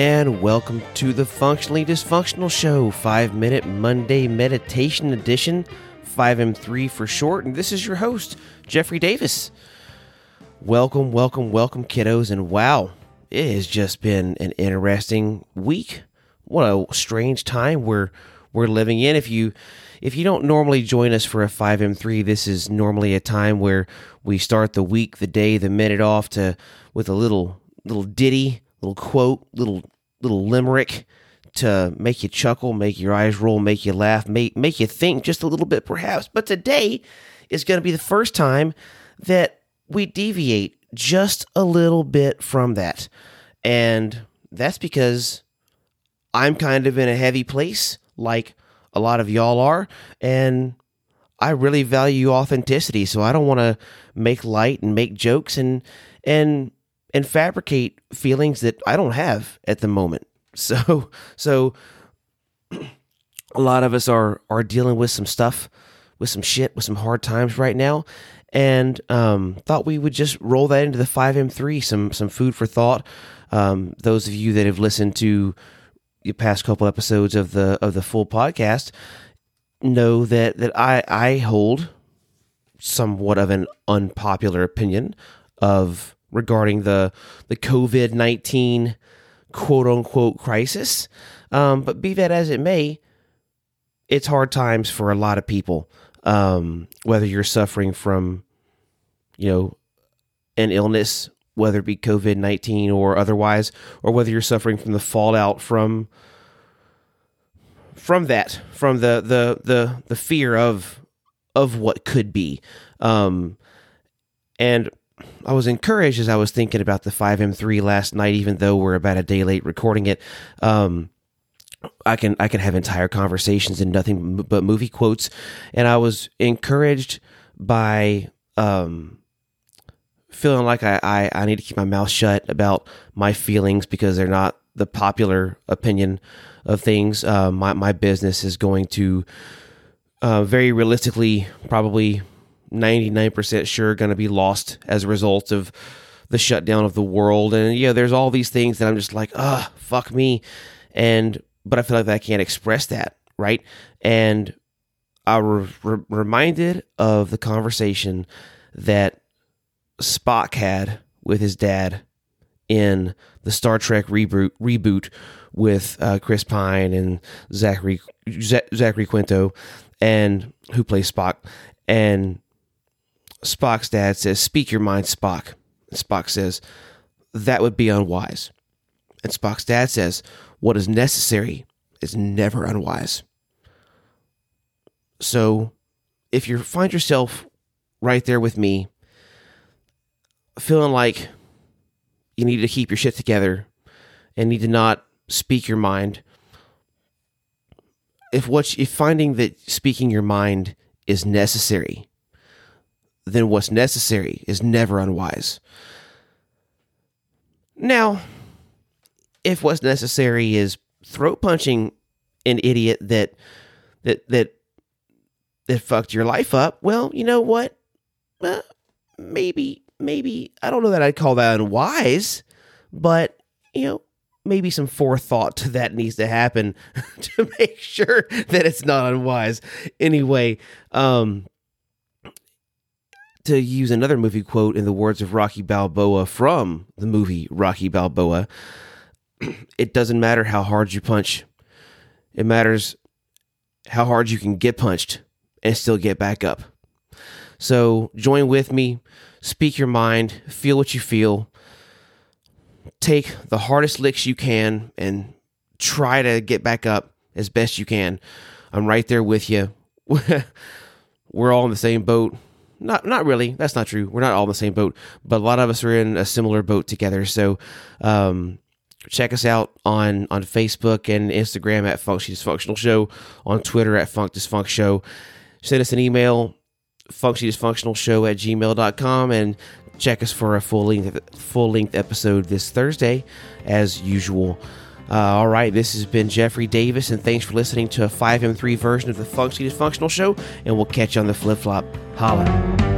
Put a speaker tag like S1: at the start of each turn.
S1: and welcome to the Functionally Dysfunctional Show, 5 minute Monday meditation edition, 5M3 for short. And this is your host, Jeffrey Davis. Welcome, welcome, welcome, kiddos. And wow, it has just been an interesting week. What a strange time we're we're living in. If you if you don't normally join us for a 5M3, this is normally a time where we start the week, the day, the minute off to with a little little ditty, little quote, little little limerick to make you chuckle, make your eyes roll, make you laugh, make make you think just a little bit perhaps. But today is going to be the first time that we deviate just a little bit from that. And that's because I'm kind of in a heavy place like a lot of y'all are and I really value authenticity, so I don't want to make light and make jokes and and and fabricate feelings that I don't have at the moment. So so a lot of us are are dealing with some stuff, with some shit, with some hard times right now, and um, thought we would just roll that into the five M three, some some food for thought. Um, those of you that have listened to the past couple episodes of the of the full podcast know that that I I hold somewhat of an unpopular opinion of regarding the the COVID nineteen quote unquote crisis. Um, but be that as it may, it's hard times for a lot of people. Um, whether you're suffering from, you know, an illness, whether it be COVID nineteen or otherwise, or whether you're suffering from the fallout from from that, from the the the the fear of of what could be. Um, and I was encouraged as I was thinking about the 5M3 last night, even though we're about a day late recording it. Um, I can I can have entire conversations and nothing but movie quotes, and I was encouraged by um, feeling like I, I, I need to keep my mouth shut about my feelings because they're not the popular opinion of things. Uh, my my business is going to uh, very realistically probably 99% sure going to be lost as a result of the shutdown of the world. And yeah, there's all these things that I'm just like, ah, fuck me. And, but I feel like I can't express that, right? And I was re- reminded of the conversation that Spock had with his dad in the Star Trek reboot, reboot with uh, Chris Pine and Zachary, Zachary Quinto, and who plays Spock. And Spock's dad says, Speak your mind, Spock. And Spock says, That would be unwise. And Spock's dad says, What is necessary is never unwise. So if you find yourself right there with me, feeling like you need to keep your shit together and need to not speak your mind, if what if finding that speaking your mind is necessary, then what's necessary is never unwise. Now, if what's necessary is throat punching an idiot that that that that fucked your life up, well, you know what? Uh, maybe maybe I don't know that I'd call that unwise, but you know, maybe some forethought to that needs to happen to make sure that it's not unwise. Anyway, um to use another movie quote in the words of Rocky Balboa from the movie Rocky Balboa, it doesn't matter how hard you punch. It matters how hard you can get punched and still get back up. So join with me, speak your mind, feel what you feel, take the hardest licks you can, and try to get back up as best you can. I'm right there with you. We're all in the same boat not not really. That's not true. We're not all in the same boat, but a lot of us are in a similar boat together. So, um, check us out on on Facebook and Instagram at Function Dysfunctional Show, on Twitter at Funk Dysfunct Show. Send us an email, functiondysfunctional show at gmail.com and check us for a full length full length episode this Thursday, as usual. Uh, all right, this has been Jeffrey Davis, and thanks for listening to a 5M3 version of the Function Dysfunctional Show, and we'll catch you on the flip flop. Holla.